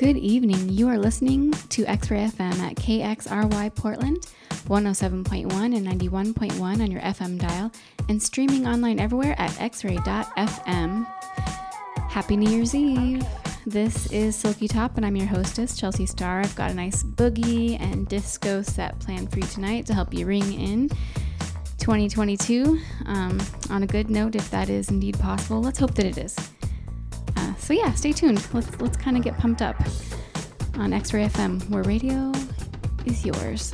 Good evening. You are listening to X Ray FM at KXRY Portland, 107.1 and 91.1 on your FM dial, and streaming online everywhere at xray.fm. Happy New Year's Eve. This is Silky Top, and I'm your hostess, Chelsea Starr. I've got a nice boogie and disco set planned for you tonight to help you ring in 2022 um, on a good note, if that is indeed possible. Let's hope that it is. So yeah, stay tuned. Let's let's kind of get pumped up on X-Ray FM, where radio is yours.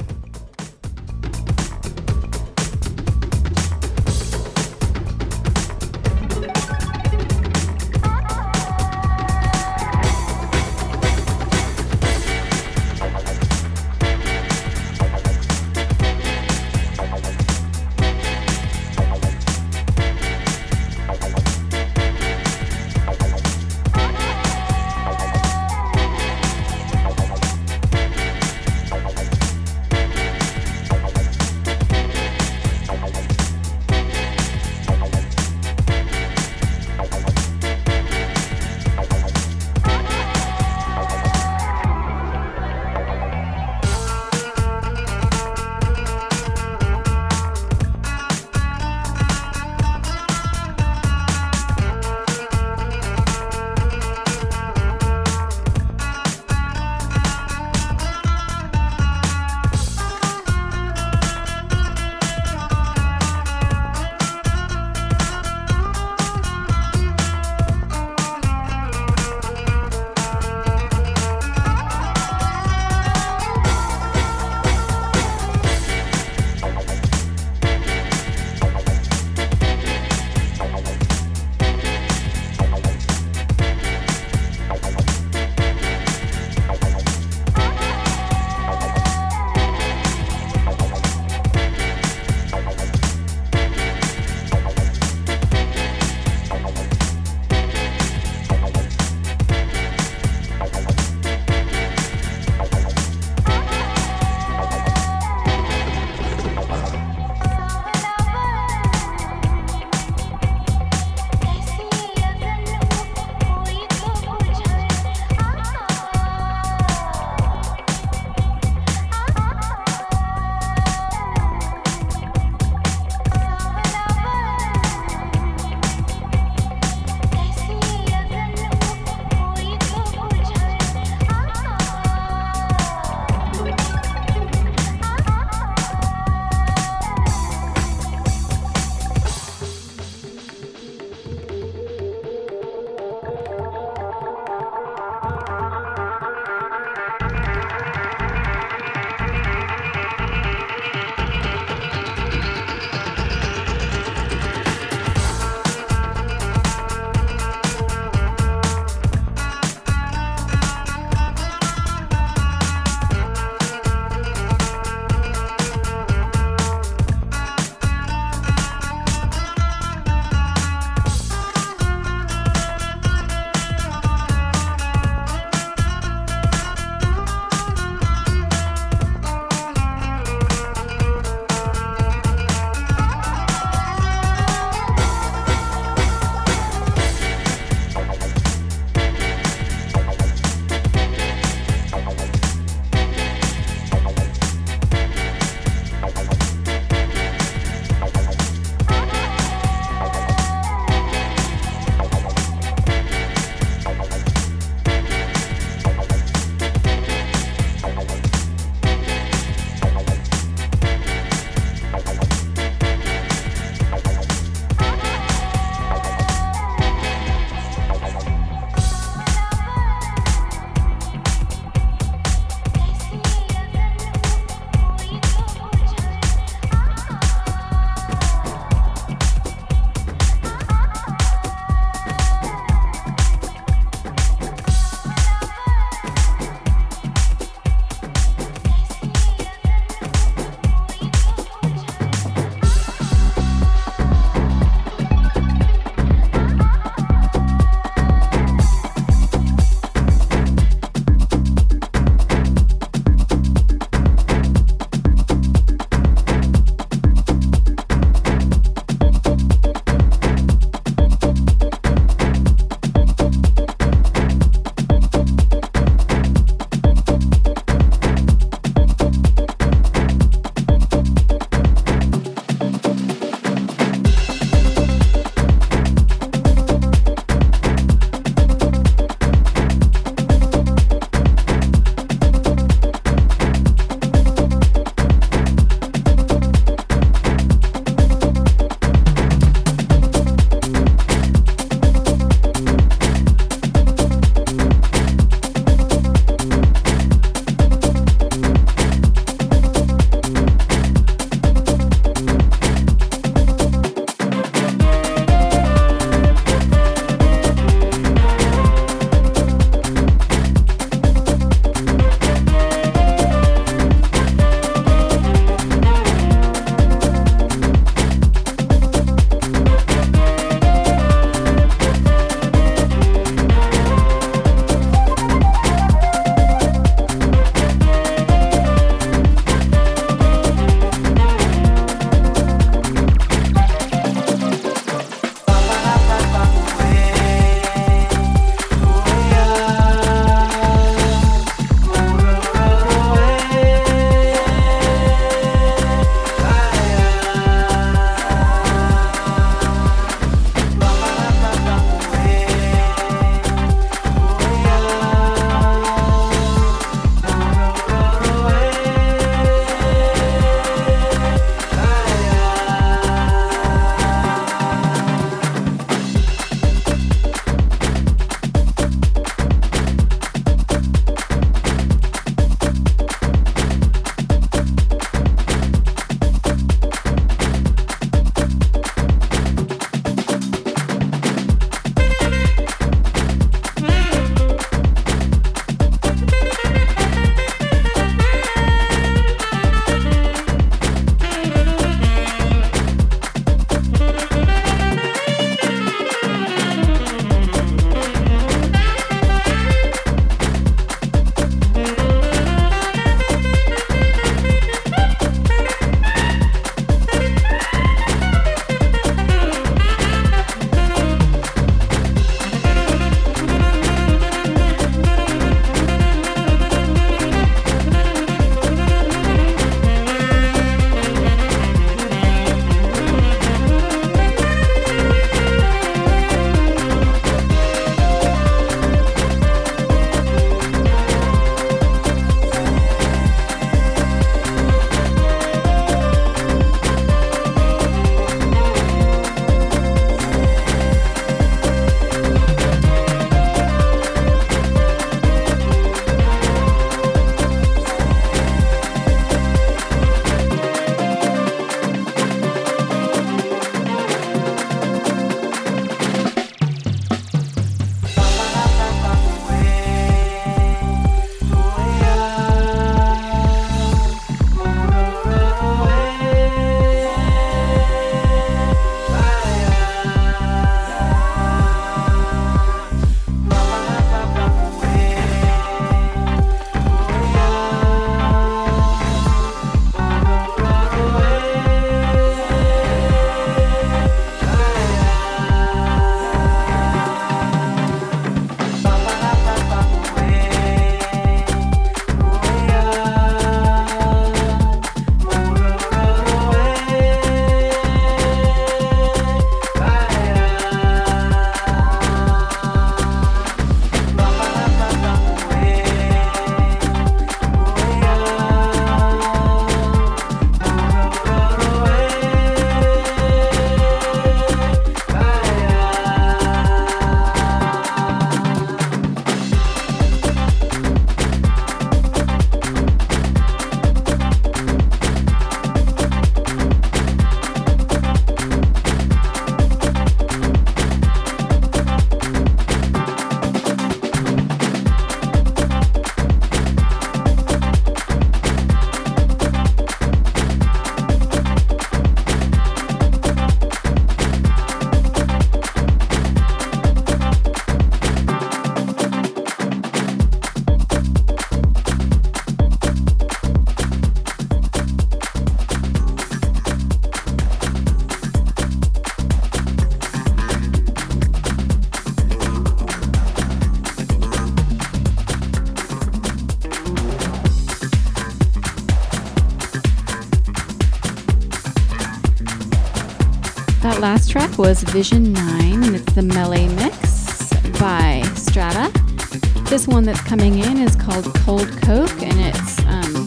Was Vision 9, and it's the Melé Mix by Str4ta. This one that's coming in is called Cold Coke, and it's um,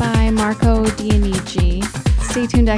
by Marco Dionigi. Stay tuned to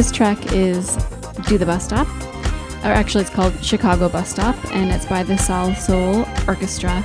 This, track is Do the Bus Stop, or actually, it's called Chicago Bus Stop, and it's by the Salsoul Orchestra.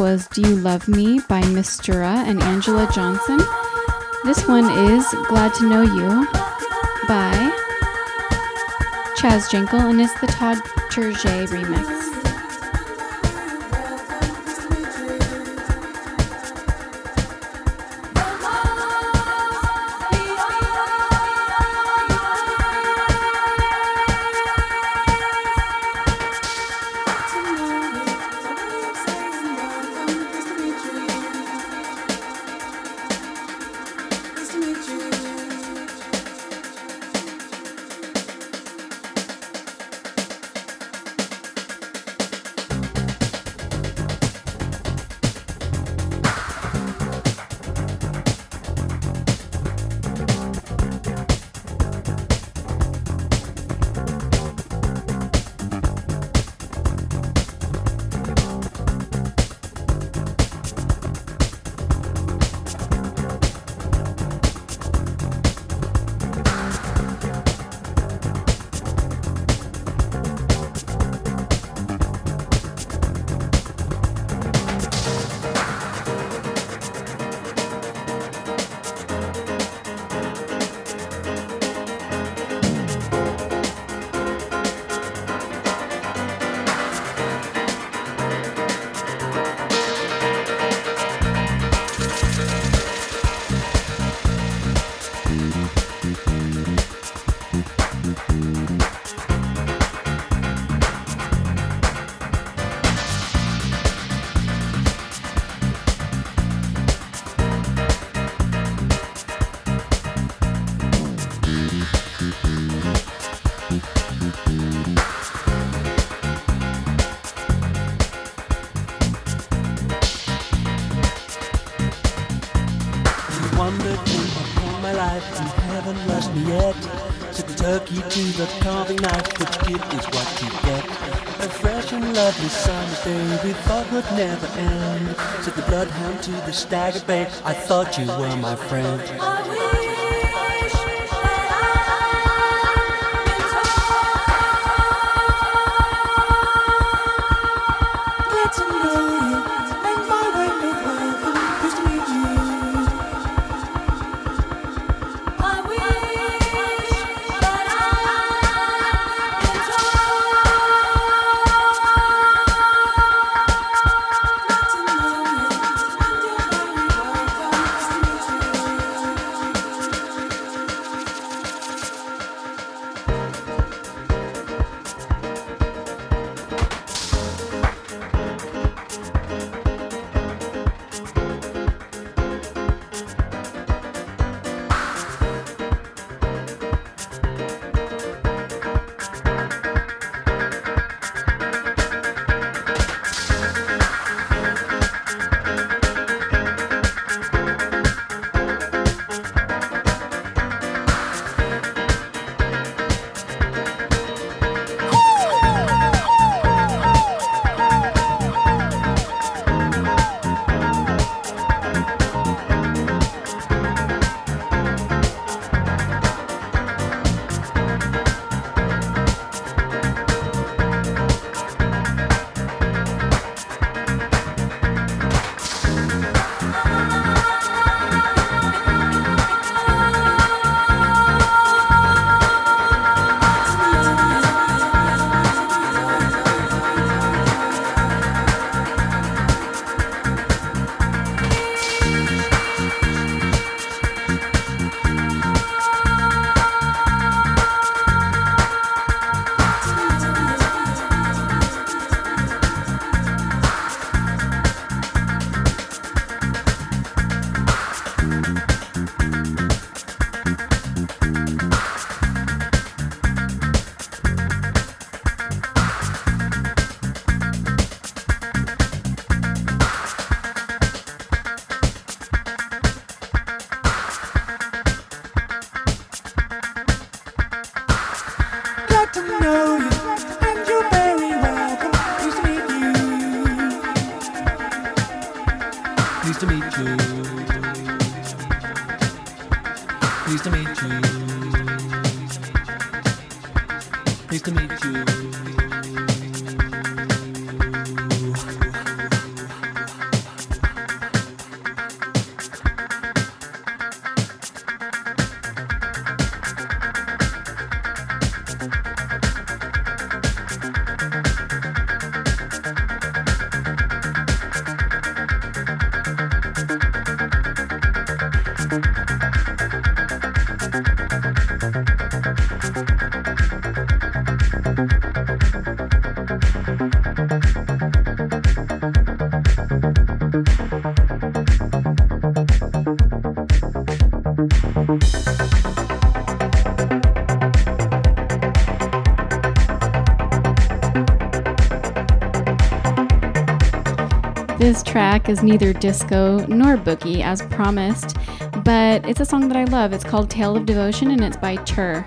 Was Do You Love Me by Mistura and Angela Johnson. This one is Glad to Know You by Chaz Jankel and it's the Todd Terje remix. What you give is what you get. A fresh and lovely summer's day we thought would never end. Said the bloodhound to the stagger bay, I thought you were my friend. This track is neither disco nor boogie as promised, but it's a song that I love. It's called Tale of Devotion and it's by Terr.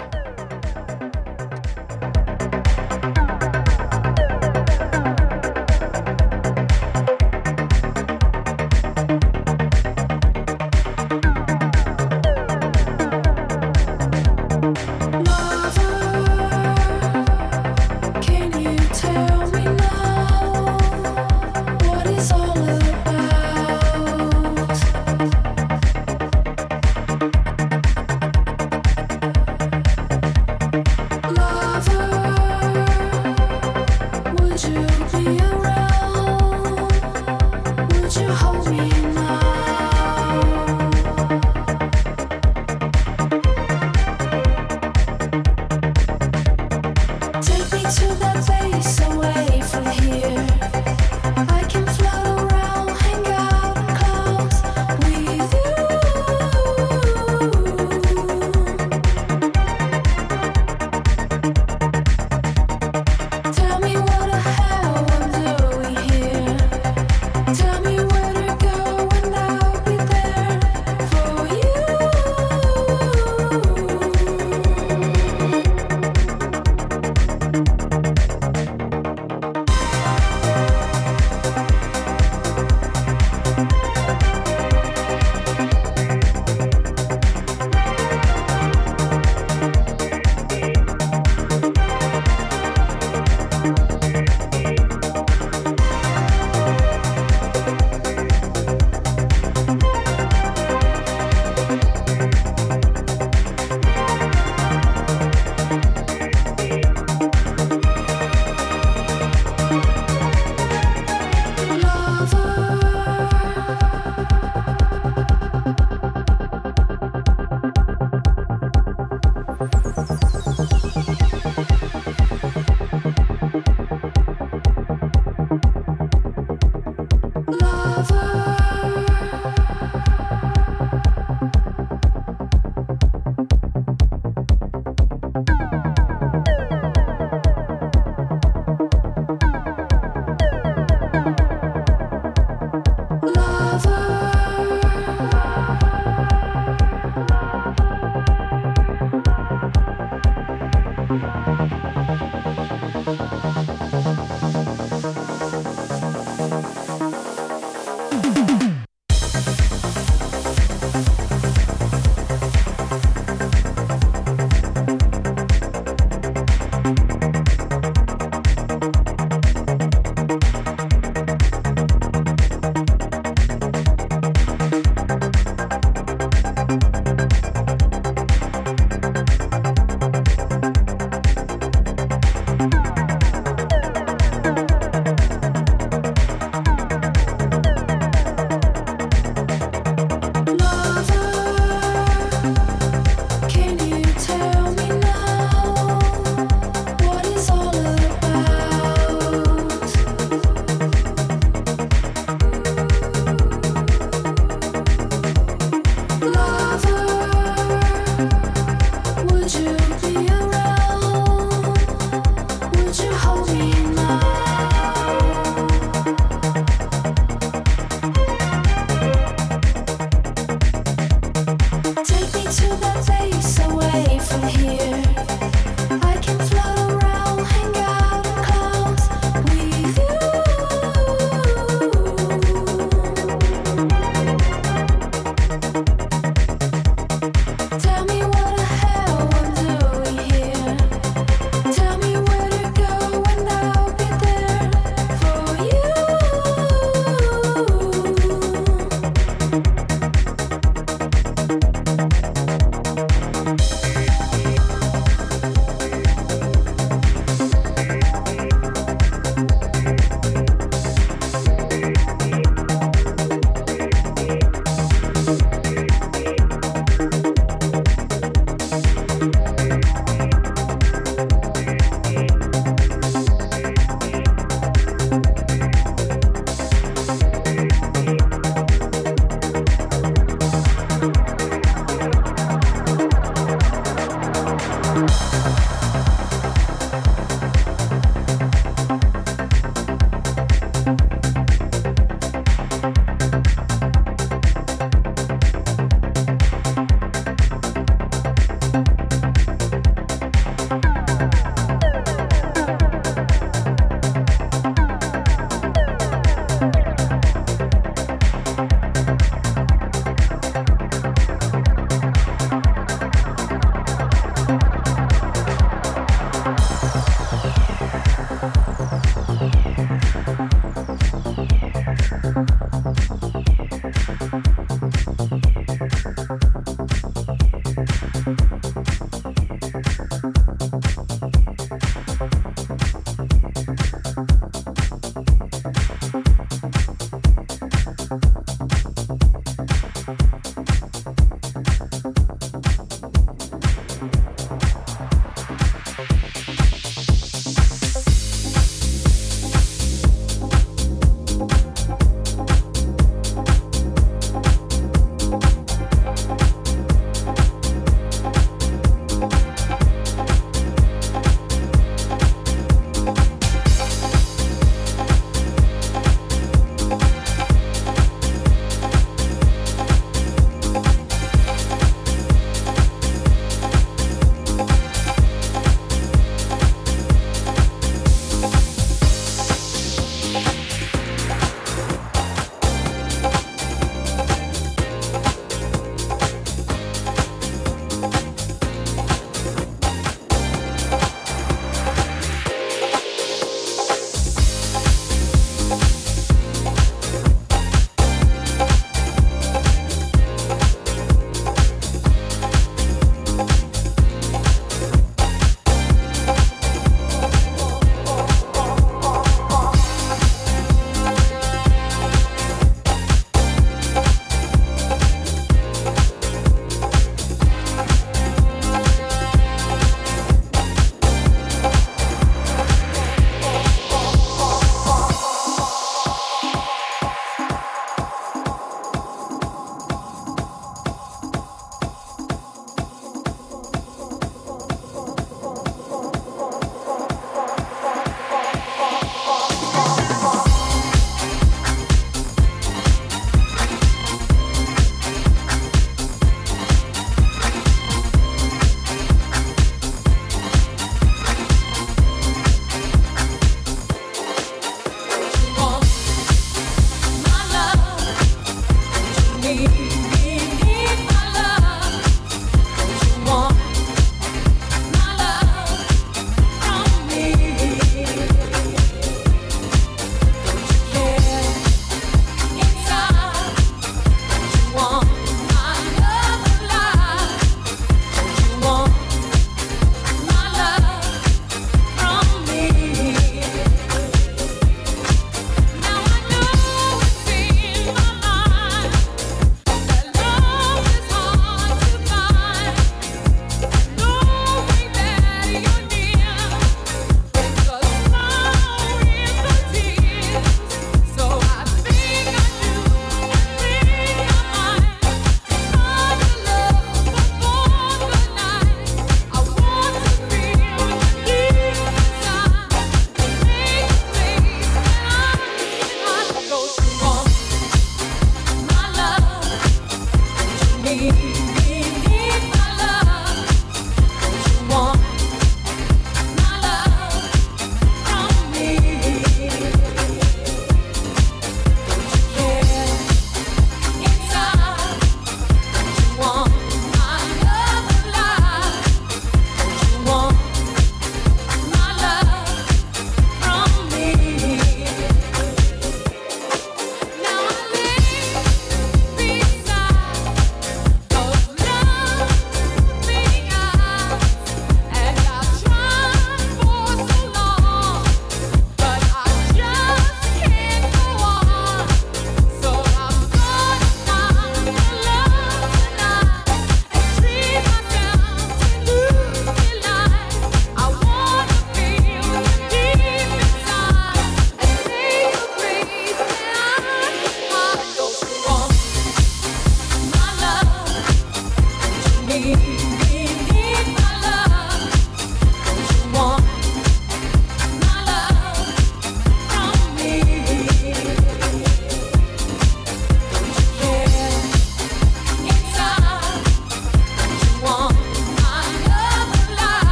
to the place away from here.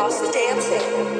lost dancing.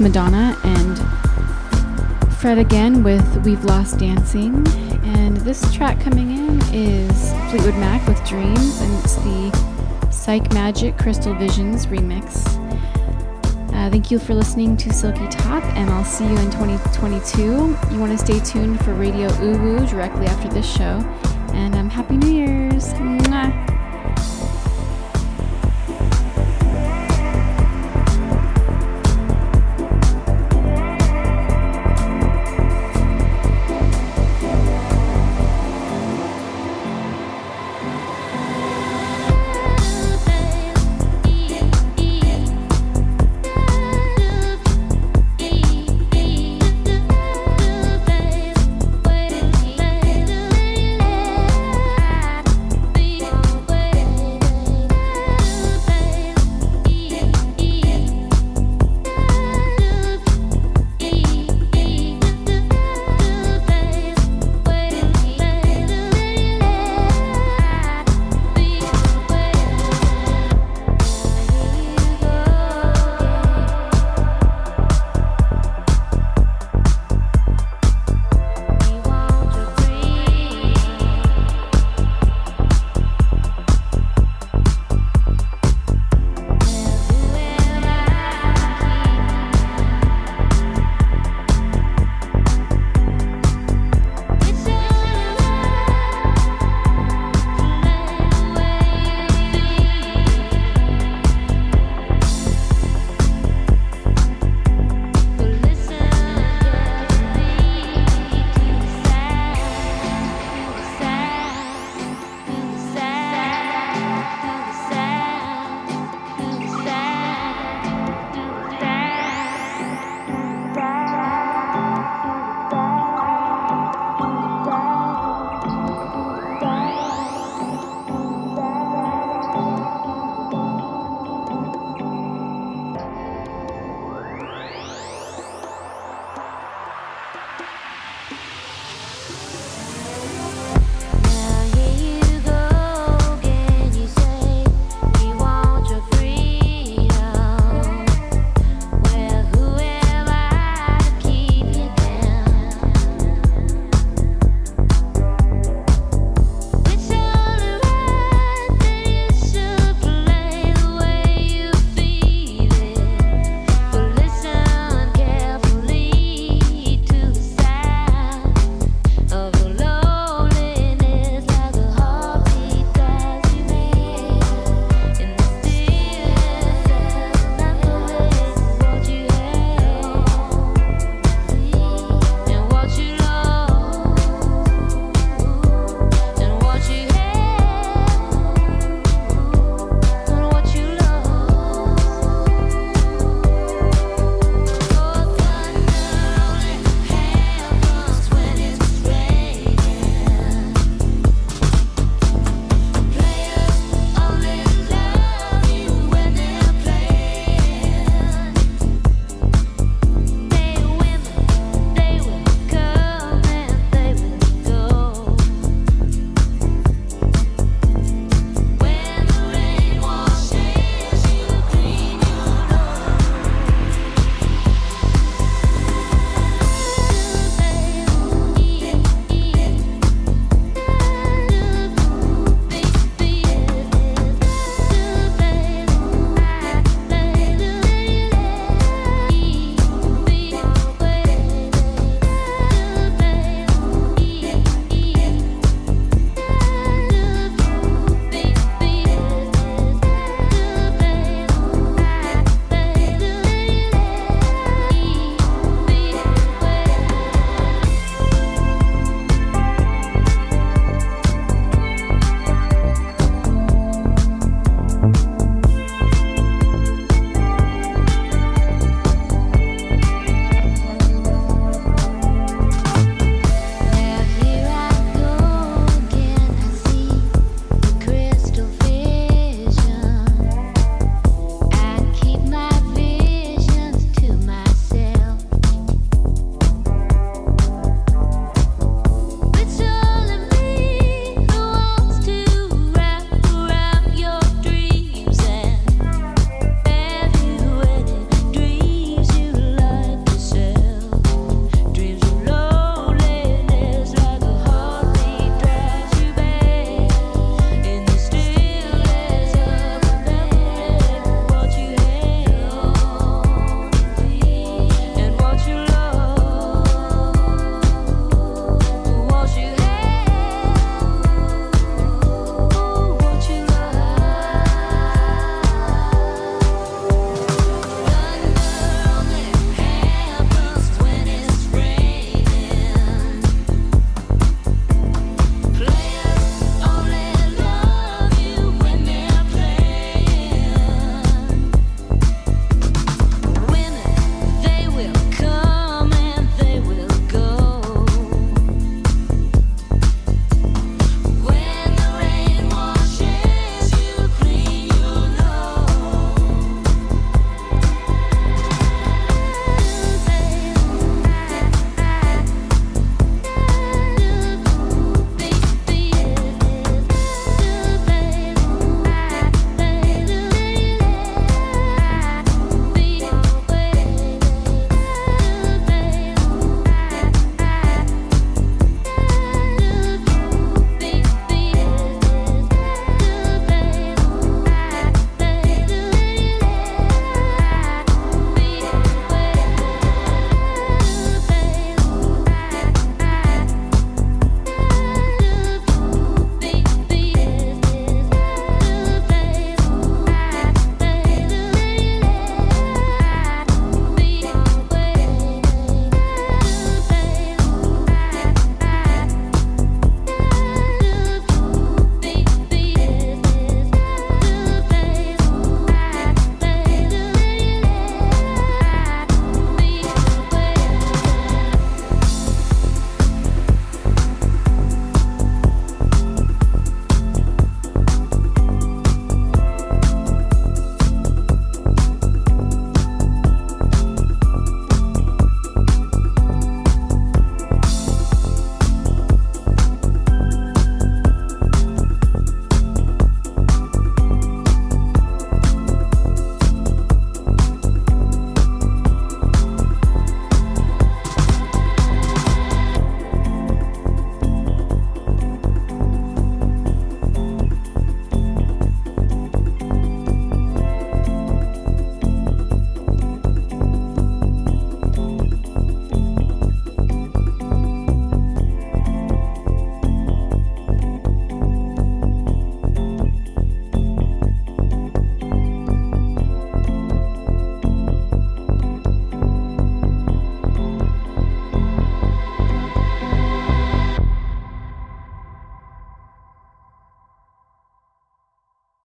Madonna and Fred again with We've Lost Dancing. And this track coming in is Fleetwood Mac with Dreams, and it's the Psychemagik Crystal Visions remix. Uh, thank you for listening to Silky Top, and I'll see you in 2022. You want to stay tuned for Radio Uwu directly after this show. And um, Happy New Year's! Mwah.